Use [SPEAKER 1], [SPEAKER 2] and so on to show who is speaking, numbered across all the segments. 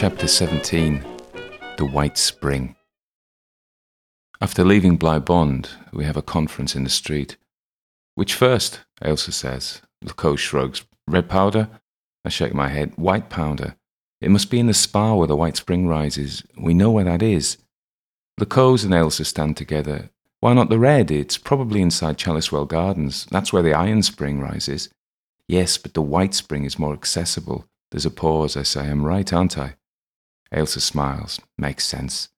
[SPEAKER 1] Chapter 17 The White Spring. After leaving Bly Bond, we have a conference in the street. Which first? Ailsa says. Lecoq shrugs. Red powder? I shake my head. White powder. It must be in the spa where the White Spring rises. We know where that is. Lecoq and Ailsa stand together. Why not the red? It's probably inside Chalicewell Gardens. That's where the Iron Spring rises. Yes, but the White Spring is more accessible. There's a pause. I say, I'm right, aren't I? Ailsa smiles. Makes sense.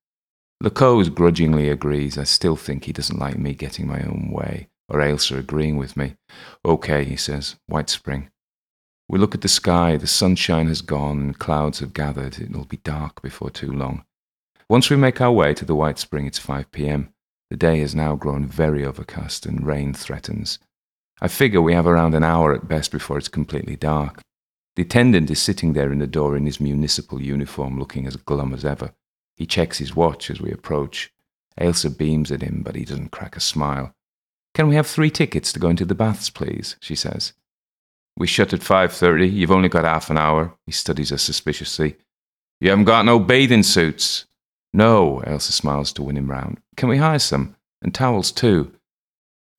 [SPEAKER 1] Lecoq grudgingly agrees. I still think he doesn't like me getting my own way, or Ailsa agreeing with me. Okay, he says. White spring. We look at the sky. The sunshine has gone and clouds have gathered. It'll be dark before too long. Once we make our way to the White Spring, it's 5 p.m. The day has now grown very overcast and rain threatens. I figure we have around an hour at best before it's completely dark. The attendant is sitting there in the door in his municipal uniform, looking as glum as ever. He checks his watch as we approach. Ailsa beams at him, but he doesn't crack a smile. Can we have three tickets to go into the baths, please? she says. We shut at 5.30. You've only got half an hour. He studies her suspiciously. You haven't got no bathing suits. No, Ailsa smiles to win him round. Can we hire some? And towels too.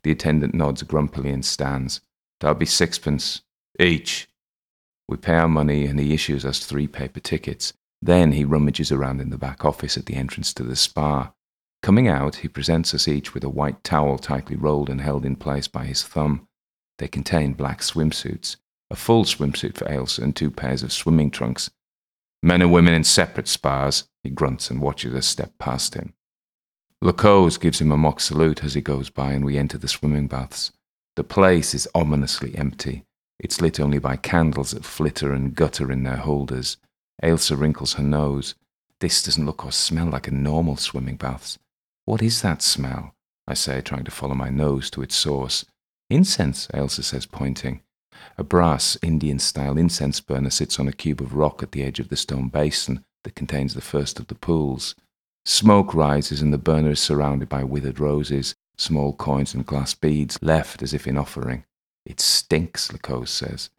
[SPEAKER 1] The attendant nods grumpily and stands. That'll be sixpence. Each. We pay our money and he issues us three paper tickets. Then he rummages around in the back office at the entrance to the spa. Coming out, he presents us each with a white towel tightly rolled and held in place by his thumb. They contain black swimsuits, a full swimsuit for Ailsa and two pairs of swimming trunks. Men and women in separate spas, he grunts and watches us step past him. Lecoq gives him a mock salute as he goes by and we enter the swimming baths. The place is ominously empty. It's lit only by candles that flitter and gutter in their holders. Ailsa wrinkles her nose. This doesn't look or smell like a normal swimming baths. What is that smell? I say, trying to follow my nose to its source. Incense, Ailsa says, pointing. A brass, Indian style incense burner sits on a cube of rock at the edge of the stone basin that contains the first of the pools. Smoke rises and the burner is surrounded by withered roses, small coins and glass beads left as if in offering. It stinks, Lecoq says.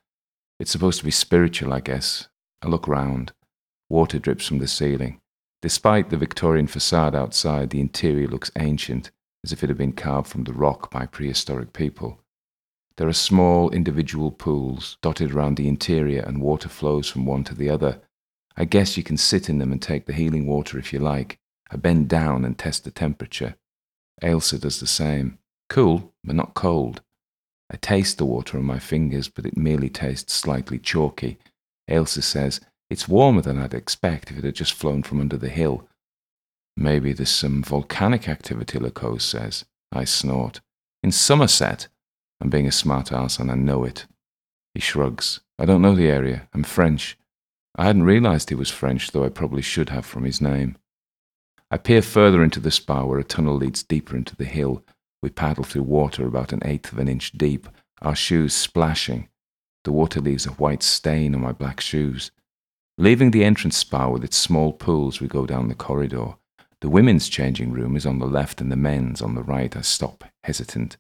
[SPEAKER 1] It's supposed to be spiritual, I guess. I look round. Water drips from the ceiling. Despite the Victorian facade outside, the interior looks ancient, as if it had been carved from the rock by prehistoric people. There are small individual pools dotted around the interior, and water flows from one to the other. I guess you can sit in them and take the healing water if you like. I bend down and test the temperature. Ailsa does the same. Cool, but not cold. I taste the water on my fingers, but it merely tastes slightly chalky. Ailsa says, It's warmer than I'd expect if it had just flown from under the hill. Maybe there's some volcanic activity, Lecoq says. I snort. In Somerset? I'm being a smart ass and I know it. He shrugs. I don't know the area. I'm French. I hadn't realized he was French, though I probably should have from his name. I peer further into the spa where a tunnel leads deeper into the hill. We paddle through water about an eighth of an inch deep, our shoes splashing. The water leaves a white stain on my black shoes. Leaving the entrance spa with its small pools, we go down the corridor. The women's changing room is on the left and the men's on the right. I stop, hesitant.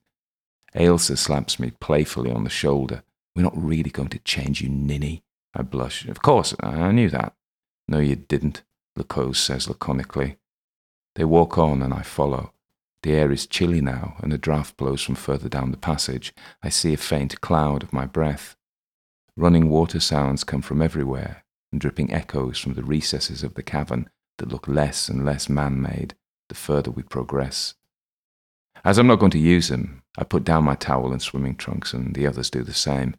[SPEAKER 1] Ailsa slaps me playfully on the shoulder. We're not really going to change you, ninny. I blush. Of course, I knew that. No, you didn't, Lecoq says laconically. They walk on and I follow. The air is chilly now, and a draught blows from further down the passage. I see a faint cloud of my breath. Running water sounds come from everywhere, and dripping echoes from the recesses of the cavern that look less and less man made the further we progress. As I'm not going to use them, I put down my towel and swimming trunks, and the others do the same.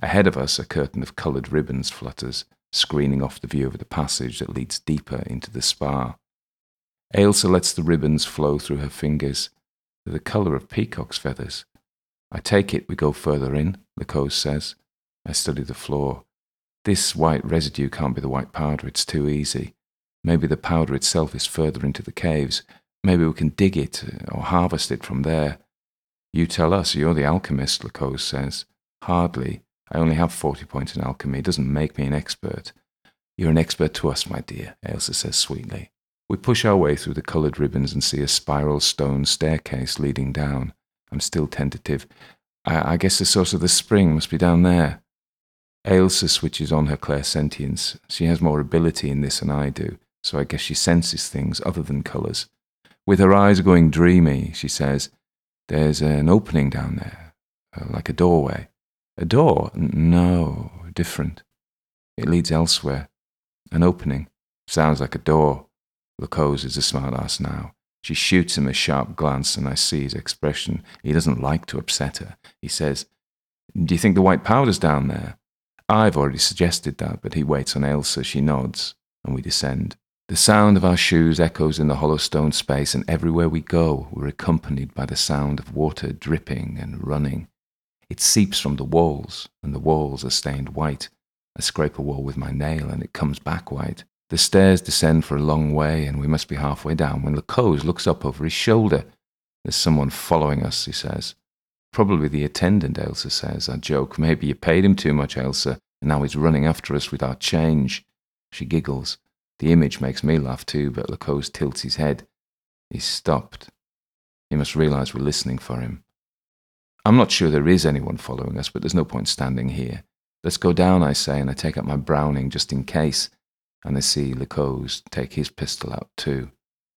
[SPEAKER 1] Ahead of us, a curtain of coloured ribbons flutters, screening off the view of the passage that leads deeper into the spa. Ailsa lets the ribbons flow through her fingers. They're the colour of peacock's feathers. I take it we go further in, Lecoq says. I study the floor. This white residue can't be the white powder, it's too easy. Maybe the powder itself is further into the caves. Maybe we can dig it uh, or harvest it from there. You tell us, you're the alchemist, Lecoq says. Hardly. I only have 40 points in alchemy. It doesn't make me an expert. You're an expert to us, my dear, Ailsa says sweetly. We push our way through the coloured ribbons and see a spiral stone staircase leading down. I'm still tentative. I, I guess the source of the spring must be down there. Ailsa switches on her clairsentience. She has more ability in this than I do, so I guess she senses things other than colours. With her eyes going dreamy, she says, There's an opening down there, uh, like a doorway. A door? No, different. It leads elsewhere. An opening. Sounds like a door. Lecoq is a smart ass now. She shoots him a sharp glance, and I see his expression. He doesn't like to upset her. He says, Do you think the white powder's down there? I've already suggested that, but he waits on Ailsa. She nods, and we descend. The sound of our shoes echoes in the hollow stone space, and everywhere we go, we're accompanied by the sound of water dripping and running. It seeps from the walls, and the walls are stained white. I scrape a wall with my nail, and it comes back white. The stairs descend for a long way, and we must be halfway down when Lecoq looks up over his shoulder. There's someone following us, he says. Probably the attendant, Ailsa says. I joke. Maybe you paid him too much, Ailsa, and now he's running after us with our change. She giggles. The image makes me laugh too, but Lecoq tilts his head. He's stopped. He must realize we're listening for him. I'm not sure there is anyone following us, but there's no point standing here. Let's go down, I say, and I take out my Browning just in case. And I see Lecoq take his pistol out too.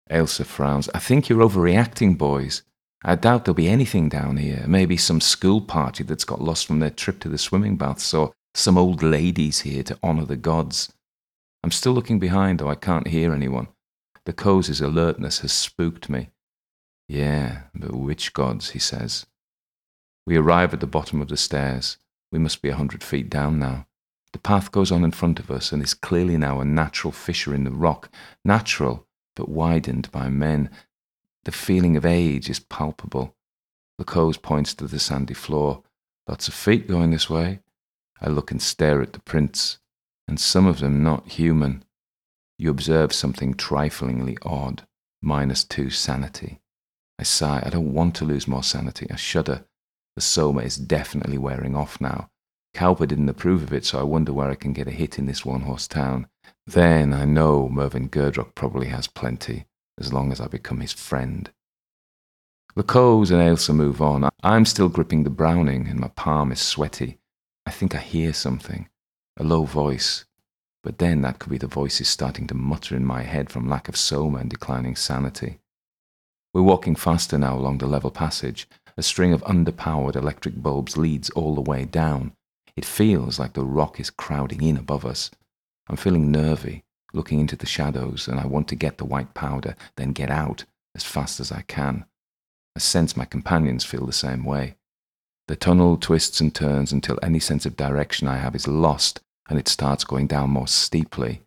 [SPEAKER 1] Ailsa frowns. I think you're overreacting, boys. I doubt there'll be anything down here. Maybe some school party that's got lost from their trip to the swimming baths, or some old ladies here to honour the gods. I'm still looking behind, though I can't hear anyone. Lecoq's alertness has spooked me. Yeah, but which gods, he says. We arrive at the bottom of the stairs. We must be a hundred feet down now. The path goes on in front of us and is clearly now a natural fissure in the rock, natural, but widened by men. The feeling of age is palpable. Lecoq points to the sandy floor. Lots of feet going this way. I look and stare at the prints and some of them not human, you observe something triflingly odd, minus two sanity. I sigh, I don't want to lose more sanity. I shudder. The soma is definitely wearing off now. Cowper didn't approve of it, so I wonder where I can get a hit in this one horse town. Then I know Mervyn Girdrock probably has plenty, as long as I become his friend. Lecoq and Ailsa move on. I'm still gripping the Browning, and my palm is sweaty. I think I hear something a low voice, but then that could be the voices starting to mutter in my head from lack of soma and declining sanity. We're walking faster now along the level passage. A string of underpowered electric bulbs leads all the way down. It feels like the rock is crowding in above us. I'm feeling nervy, looking into the shadows, and I want to get the white powder, then get out as fast as I can. I sense my companions feel the same way. The tunnel twists and turns until any sense of direction I have is lost, and it starts going down more steeply.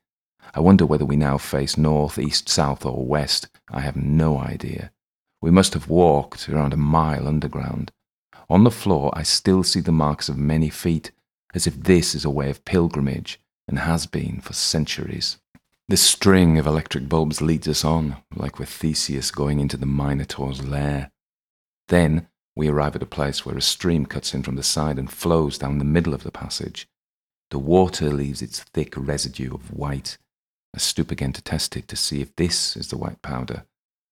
[SPEAKER 1] I wonder whether we now face north, east, south, or west. I have no idea. We must have walked around a mile underground. On the floor, I still see the marks of many feet, as if this is a way of pilgrimage and has been for centuries. This string of electric bulbs leads us on, like with Theseus going into the Minotaur's lair. Then we arrive at a place where a stream cuts in from the side and flows down the middle of the passage. The water leaves its thick residue of white. I stoop again to test it to see if this is the white powder.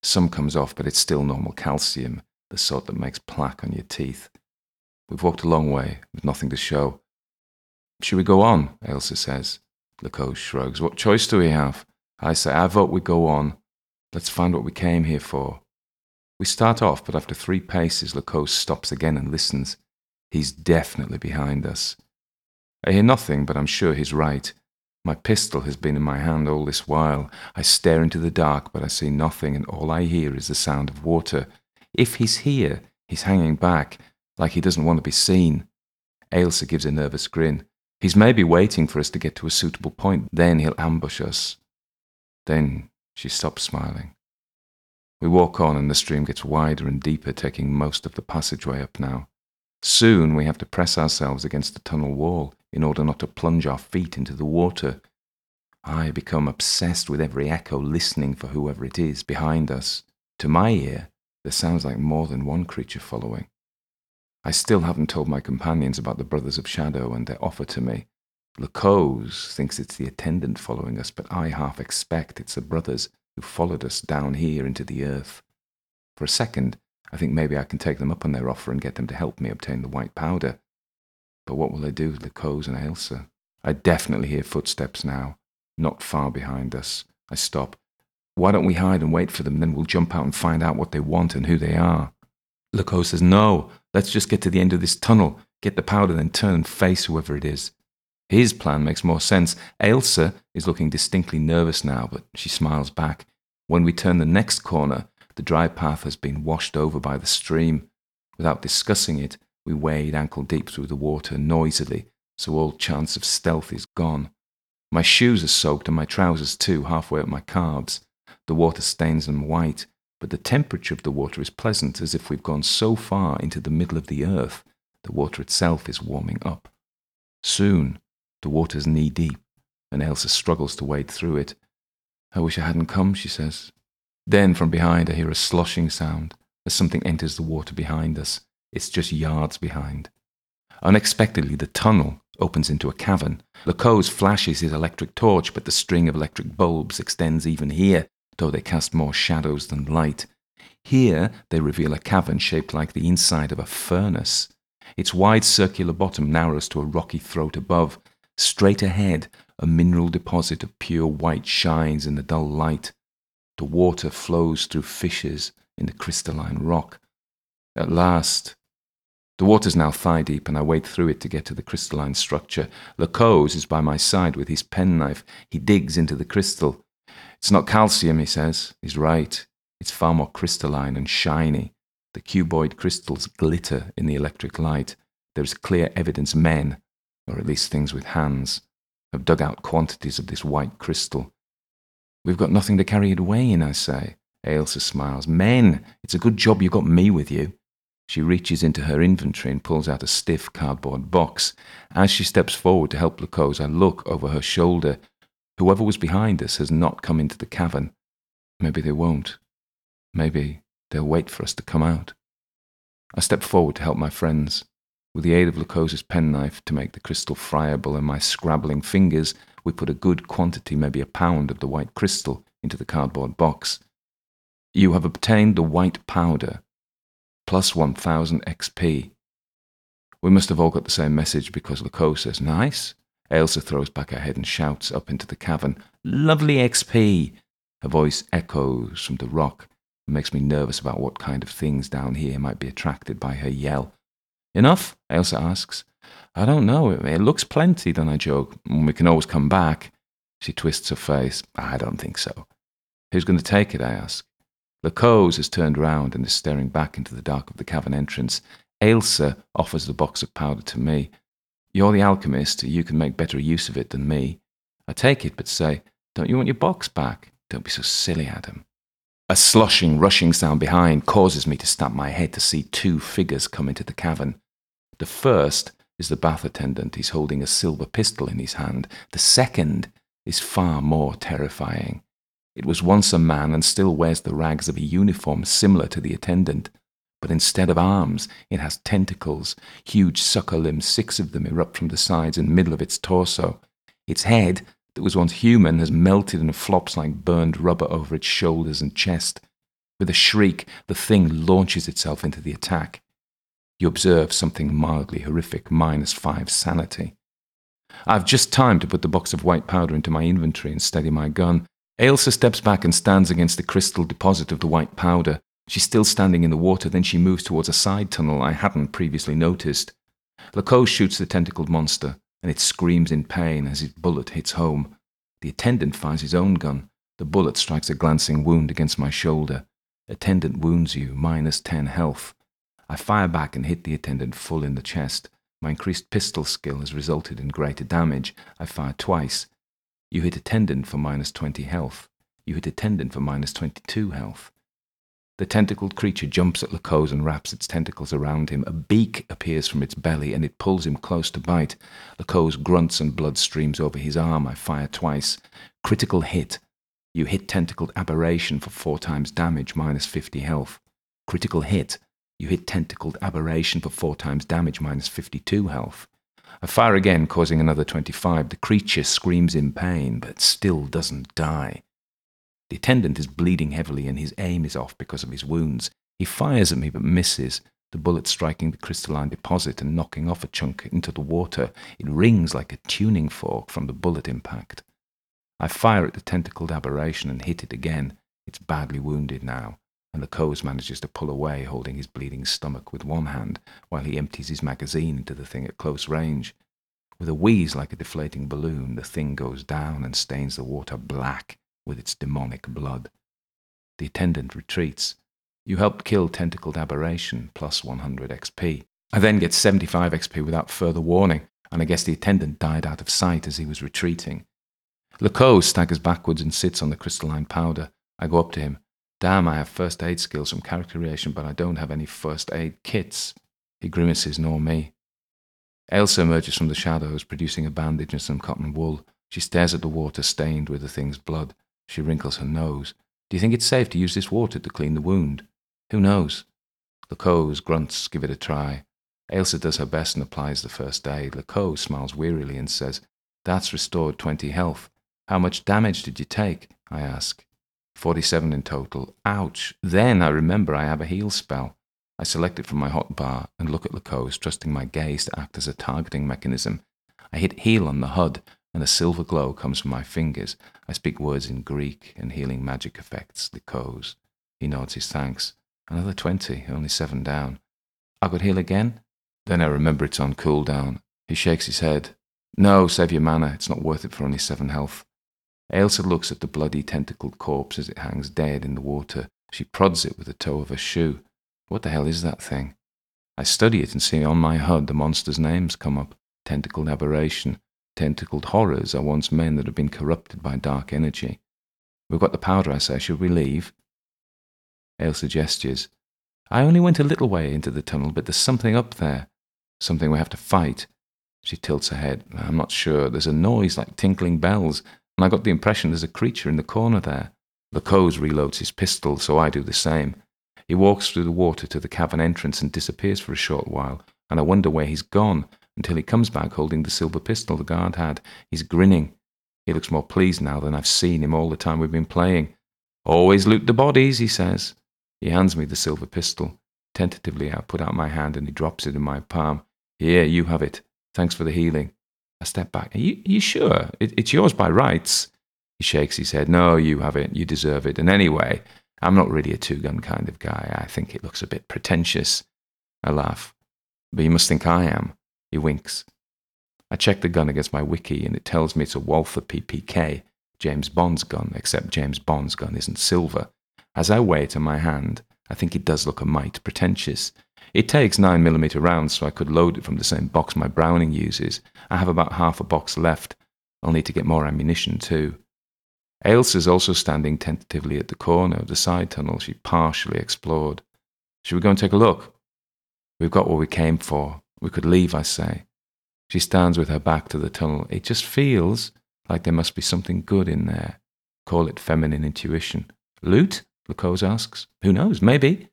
[SPEAKER 1] Some comes off, but it's still normal calcium, the sort that makes plaque on your teeth. We've walked a long way, with nothing to show. Should we go on? Ailsa says. Lecoq shrugs. What choice do we have? I say, I vote we go on. Let's find what we came here for. We start off, but after three paces, Lecoq stops again and listens. He's definitely behind us. I hear nothing, but I'm sure he's right. My pistol has been in my hand all this while. I stare into the dark, but I see nothing, and all I hear is the sound of water. If he's here, he's hanging back, like he doesn't want to be seen. Ailsa gives a nervous grin. He's maybe waiting for us to get to a suitable point, then he'll ambush us. Then she stops smiling. We walk on, and the stream gets wider and deeper, taking most of the passageway up now. Soon we have to press ourselves against the tunnel wall in order not to plunge our feet into the water. I become obsessed with every echo, listening for whoever it is behind us. To my ear, there sounds like more than one creature following. I still haven't told my companions about the Brothers of Shadow and their offer to me. Lecoq thinks it's the attendant following us, but I half expect it's the brothers who followed us down here into the earth. For a second, I think maybe I can take them up on their offer and get them to help me obtain the white powder. But what will they do with Lecoq and Ailsa? I definitely hear footsteps now, not far behind us. I stop. Why don't we hide and wait for them? Then we'll jump out and find out what they want and who they are. Lecoq says, No, let's just get to the end of this tunnel, get the powder, then turn and face whoever it is. His plan makes more sense. Ailsa is looking distinctly nervous now, but she smiles back. When we turn the next corner, the dry path has been washed over by the stream. Without discussing it, we wade ankle deep through the water noisily, so all chance of stealth is gone. My shoes are soaked and my trousers too, halfway up my calves. The water stains them white, but the temperature of the water is pleasant, as if we've gone so far into the middle of the earth, the water itself is warming up. Soon, the water's knee deep, and Ailsa struggles to wade through it. I wish I hadn't come, she says. Then from behind I hear a sloshing sound as something enters the water behind us. It's just yards behind. Unexpectedly, the tunnel opens into a cavern. Lecoq flashes his electric torch, but the string of electric bulbs extends even here, though they cast more shadows than light. Here they reveal a cavern shaped like the inside of a furnace. Its wide circular bottom narrows to a rocky throat above. Straight ahead, a mineral deposit of pure white shines in the dull light. The water flows through fissures in the crystalline rock. At last, the water's now thigh deep, and I wade through it to get to the crystalline structure. Lecoq is by my side with his penknife. He digs into the crystal. It's not calcium, he says. He's right. It's far more crystalline and shiny. The cuboid crystals glitter in the electric light. There is clear evidence men, or at least things with hands, have dug out quantities of this white crystal. We've got nothing to carry it away in, I say. Ailsa smiles. Men, it's a good job you got me with you. She reaches into her inventory and pulls out a stiff cardboard box. As she steps forward to help Lecoq, I look over her shoulder. Whoever was behind us has not come into the cavern. Maybe they won't. Maybe they'll wait for us to come out. I step forward to help my friends. With the aid of Lecoq's penknife to make the crystal friable and my scrabbling fingers, we put a good quantity, maybe a pound, of the white crystal into the cardboard box. You have obtained the white powder, plus 1000 XP. We must have all got the same message because Lecoq says, Nice. Ailsa throws back her head and shouts up into the cavern, Lovely XP. Her voice echoes from the rock and makes me nervous about what kind of things down here might be attracted by her yell. Enough? Ailsa asks. I don't know. It looks plenty, then I joke. Mm, we can always come back. She twists her face. I don't think so. Who's going to take it? I ask. Lecoq has turned round and is staring back into the dark of the cavern entrance. Ailsa offers the box of powder to me. You're the alchemist. You can make better use of it than me. I take it, but say, Don't you want your box back? Don't be so silly, Adam. A sloshing, rushing sound behind causes me to snap my head to see two figures come into the cavern. The first is the bath attendant. He's holding a silver pistol in his hand. The second is far more terrifying. It was once a man and still wears the rags of a uniform similar to the attendant, but instead of arms, it has tentacles. Huge sucker limbs, six of them, erupt from the sides and middle of its torso. Its head that was once human has melted and flops like burned rubber over its shoulders and chest. With a shriek, the thing launches itself into the attack. You observe something mildly horrific, minus five sanity. I've just time to put the box of white powder into my inventory and steady my gun. Ailsa steps back and stands against the crystal deposit of the white powder. She's still standing in the water, then she moves towards a side tunnel I hadn't previously noticed. Lecoq shoots the tentacled monster and it screams in pain as his bullet hits home. The attendant fires his own gun. The bullet strikes a glancing wound against my shoulder. Attendant wounds you, minus 10 health. I fire back and hit the attendant full in the chest. My increased pistol skill has resulted in greater damage. I fire twice. You hit attendant for minus 20 health. You hit attendant for minus 22 health. The tentacled creature jumps at Lecoq and wraps its tentacles around him. A beak appears from its belly and it pulls him close to bite. Lecoq grunts and blood streams over his arm. I fire twice. Critical hit. You hit tentacled aberration for four times damage, minus 50 health. Critical hit. You hit tentacled aberration for four times damage, minus 52 health. I fire again, causing another 25. The creature screams in pain, but still doesn't die. The attendant is bleeding heavily and his aim is off because of his wounds. He fires at me but misses. the bullet striking the crystalline deposit and knocking off a chunk into the water. It rings like a tuning fork from the bullet impact. I fire at the tentacled aberration and hit it again. It's badly wounded now, and the Lecoq manages to pull away, holding his bleeding stomach with one hand while he empties his magazine into the thing at close range. With a wheeze like a deflating balloon, the thing goes down and stains the water black with its demonic blood. The attendant retreats. You helped kill Tentacled Aberration, plus 100 XP. I then get 75 XP without further warning, and I guess the attendant died out of sight as he was retreating. Lecoq staggers backwards and sits on the crystalline powder. I go up to him. Damn, I have first aid skills from character creation, but I don't have any first aid kits. He grimaces, nor me. Ailsa emerges from the shadows, producing a bandage and some cotton wool. She stares at the water stained with the thing's blood. She wrinkles her nose. Do you think it's safe to use this water to clean the wound? Who knows? Lecoq grunts give it a try. Ailsa does her best and applies the first aid. Lecoq smiles wearily and says, That's restored 20 health. How much damage did you take? I ask. 47 in total. Ouch. Then I remember I have a heal spell. I select it from my hotbar and look at Lecoq, trusting my gaze to act as a targeting mechanism. I hit heal on the HUD, and a silver glow comes from my fingers. I speak words in Greek and healing magic effects, Lecoq. He nods his thanks. Another 20, only seven down. I could heal again? Then I remember it's on cooldown. He shakes his head. No, save your mana. It's not worth it for only seven health. Ailsa looks at the bloody tentacled corpse as it hangs dead in the water. She prods it with the toe of her shoe. What the hell is that thing? I study it and see on my HUD the monsters' names come up. Tentacled aberration. Tentacled horrors are once men that have been corrupted by dark energy. We've got the powder, I say. Should we leave? Ailsa gestures. I only went a little way into the tunnel, but there's something up there. Something we have to fight. She tilts her head. I'm not sure. There's a noise like tinkling bells, and I got the impression there's a creature in the corner there. Lecoq reloads his pistol, so I do the same. He walks through the water to the cavern entrance and disappears for a short while, and I wonder where he's gone until he comes back holding the silver pistol the guard had. He's grinning. He looks more pleased now than I've seen him all the time we've been playing. Always loot the bodies, he says. He hands me the silver pistol. Tentatively, I put out my hand and he drops it in my palm. Here, you have it. Thanks for the healing. I step back. Are you, are you sure? It, it's yours by rights. He shakes his head. No, you have it. You deserve it. And anyway, I'm not really a two gun kind of guy. I think it looks a bit pretentious. I laugh. But you must think I am. He winks. I check the gun against my wiki and it tells me it's a Walther PPK, James Bond's gun, except James Bond's gun isn't silver. As I weigh it in my hand, I think it does look a mite pretentious. It takes 9mm rounds, so I could load it from the same box my Browning uses. I have about half a box left. I'll need to get more ammunition too. Ailsa is also standing tentatively at the corner of the side tunnel she partially explored. Should we go and take a look? We've got what we came for. We could leave, I say. She stands with her back to the tunnel. It just feels like there must be something good in there. Call it feminine intuition. Loot? Lecoq asks. Who knows? Maybe.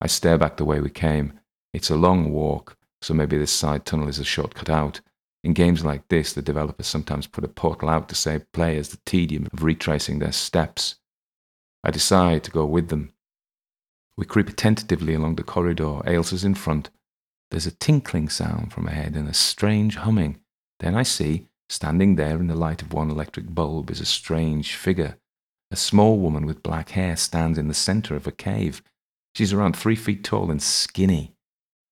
[SPEAKER 1] I stare back the way we came. It's a long walk, so maybe this side tunnel is a shortcut out. In games like this, the developers sometimes put a portal out to save players the tedium of retracing their steps. I decide to go with them. We creep tentatively along the corridor. Ailsa's in front. There's a tinkling sound from ahead and a strange humming. Then I see, standing there in the light of one electric bulb, is a strange figure. A small woman with black hair stands in the center of a cave. She's around three feet tall and skinny.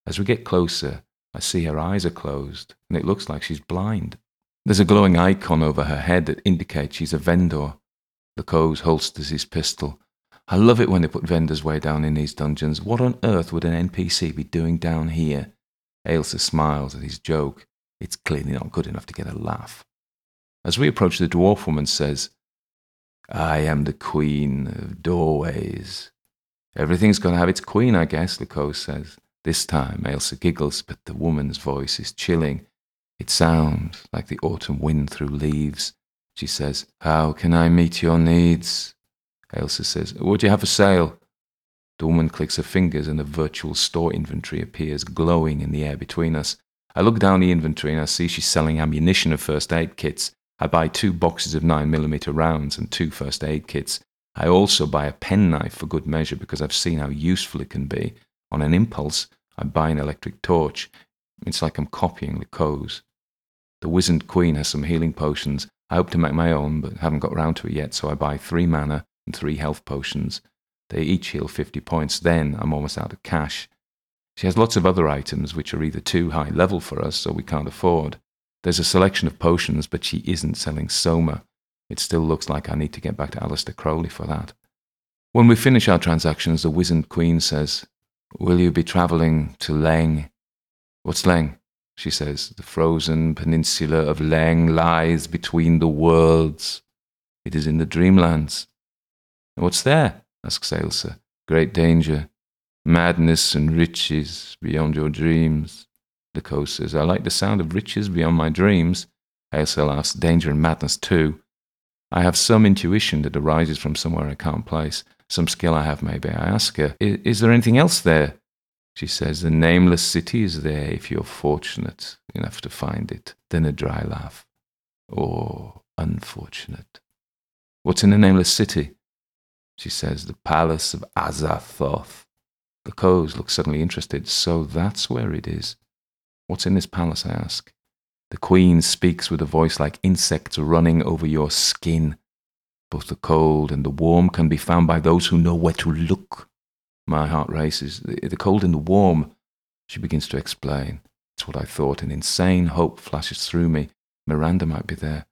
[SPEAKER 1] As we get closer, I see her eyes are closed, and it looks like she's blind. There's a glowing icon over her head that indicates she's a vendor. Lecoq holsters his pistol. I love it when they put vendors way down in these dungeons. What on earth would an NPC be doing down here? Ailsa smiles at his joke. It's clearly not good enough to get a laugh. As we approach, the dwarf woman says, I am the queen of doorways. Everything's got to have its queen, I guess, Lecoq says. This time Ailsa giggles, but the woman's voice is chilling. It sounds like the autumn wind through leaves. She says, How can I meet your needs? Ailsa says, Would you have a sale? The woman clicks her fingers and a virtual store inventory appears, glowing in the air between us. I look down the inventory and I see she's selling ammunition and first aid kits. I buy two boxes of 9mm rounds and two first aid kits. I also buy a penknife for good measure because I've seen how useful it can be. On an impulse, I buy an electric torch. It's like I'm copying the Co's. The wizened queen has some healing potions. I hope to make my own, but haven't got round to it yet, so I buy three mana and three health potions. They each heal 50 points. Then I'm almost out of cash. She has lots of other items which are either too high level for us or we can't afford. There's a selection of potions, but she isn't selling Soma. It still looks like I need to get back to Aleister Crowley for that. When we finish our transactions, the wizened queen says, Will you be travelling to Leng? What's Leng? She says, The frozen peninsula of Leng lies between the worlds. It is in the dreamlands. What's there? asks Ailsa. Great danger. Madness and riches beyond your dreams. Lecoq says, I like the sound of riches beyond my dreams. Ailsa laughs, danger and madness too. I have some intuition that arises from somewhere I can't place, some skill I have maybe. I ask her, Is there anything else there? She says, The nameless city is there if you're fortunate enough to find it. Then a dry laugh. Or unfortunate. What's in the nameless city? She says, The palace of Azathoth. Lecoq look suddenly interested. So that's where it is. What's in this palace? I ask. The queen speaks with a voice like insects running over your skin. Both the cold and the warm can be found by those who know where to look. My heart races. The cold and the warm, she begins to explain. It's what I thought. An insane hope flashes through me. Miranda might be there.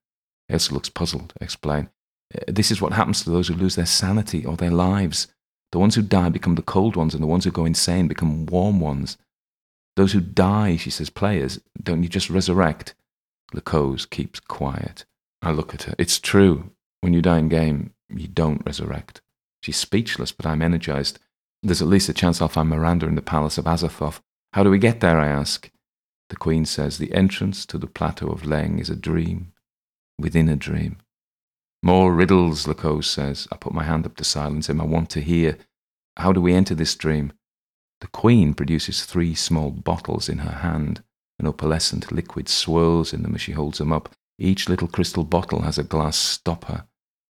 [SPEAKER 1] Ailsa looks puzzled. Explain. This is what happens to those who lose their sanity or their lives. The ones who die become the cold ones, and the ones who go insane become warm ones. Those who die, she says, players, don't you just resurrect? Lecoq keeps quiet. I look at her. It's true. When you die in game, you don't resurrect. She's speechless, but I'm energized. There's at least a chance I'll find Miranda in the palace of Azathoth. How do we get there? I ask. The queen says the entrance to the plateau of Leng is a dream within a dream. More riddles, Lecoq says. I put my hand up to silence him. I want to hear. How do we enter this dream? The queen produces three small bottles in her hand. An opalescent liquid swirls in them as she holds them up. Each little crystal bottle has a glass stopper.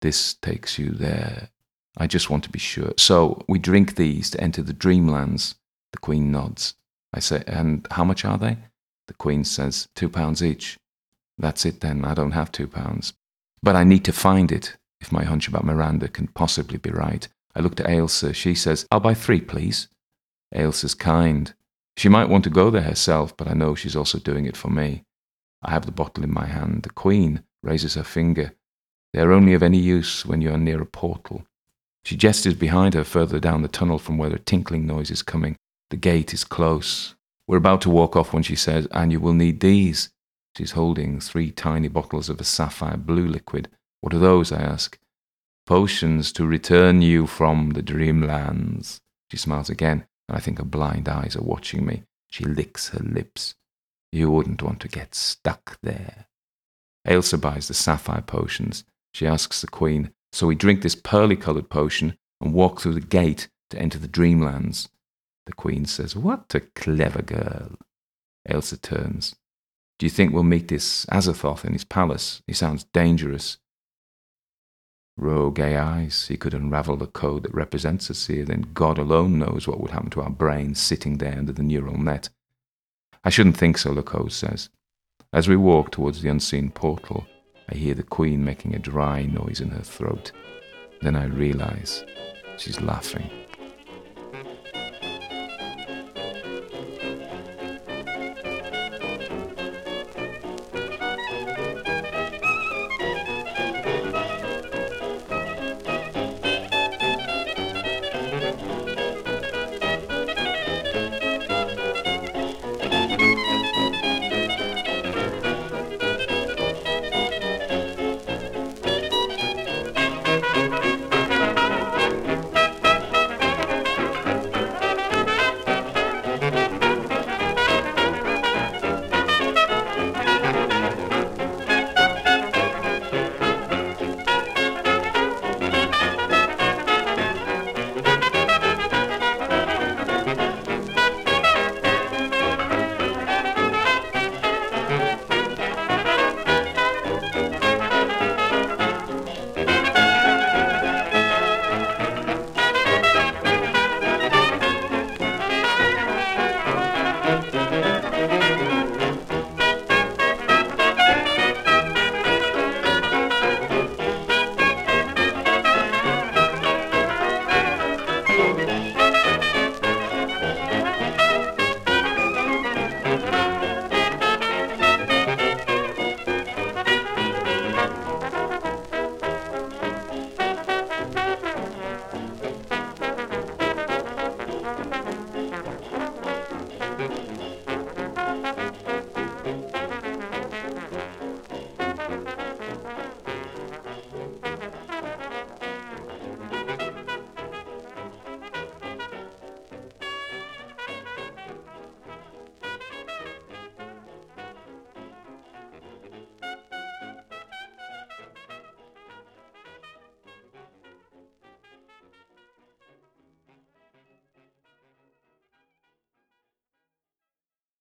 [SPEAKER 1] This takes you there. I just want to be sure. So we drink these to enter the dreamlands. The queen nods. I say, and how much are they? The queen says, two pounds each. That's it then. I don't have two pounds. But I need to find it if my hunch about Miranda can possibly be right. I look to Ailsa. She says, I'll buy three, please. Ailsa's kind. She might want to go there herself, but I know she's also doing it for me. I have the bottle in my hand. The Queen raises her finger. They are only of any use when you are near a portal. She gestures behind her further down the tunnel from where the tinkling noise is coming. The gate is close. We're about to walk off when she says, And you will need these. She's holding three tiny bottles of a sapphire blue liquid. What are those? I ask. Potions to return you from the dreamlands. She smiles again, and I think her blind eyes are watching me. She licks her lips. You wouldn't want to get stuck there. Ailsa buys the sapphire potions. She asks the queen, so we drink this pearly coloured potion and walk through the gate to enter the dreamlands. The queen says, What a clever girl. Ailsa turns. Do you think we'll meet this Azathoth in his palace? He sounds dangerous. Rogue AIs, he could unravel the code that represents us here, then God alone knows what would happen to our brains sitting there under the neural net. I shouldn't think so, Lecoq says. As we walk towards the unseen portal, I hear the Queen making a dry noise in her throat. Then I realize she's laughing.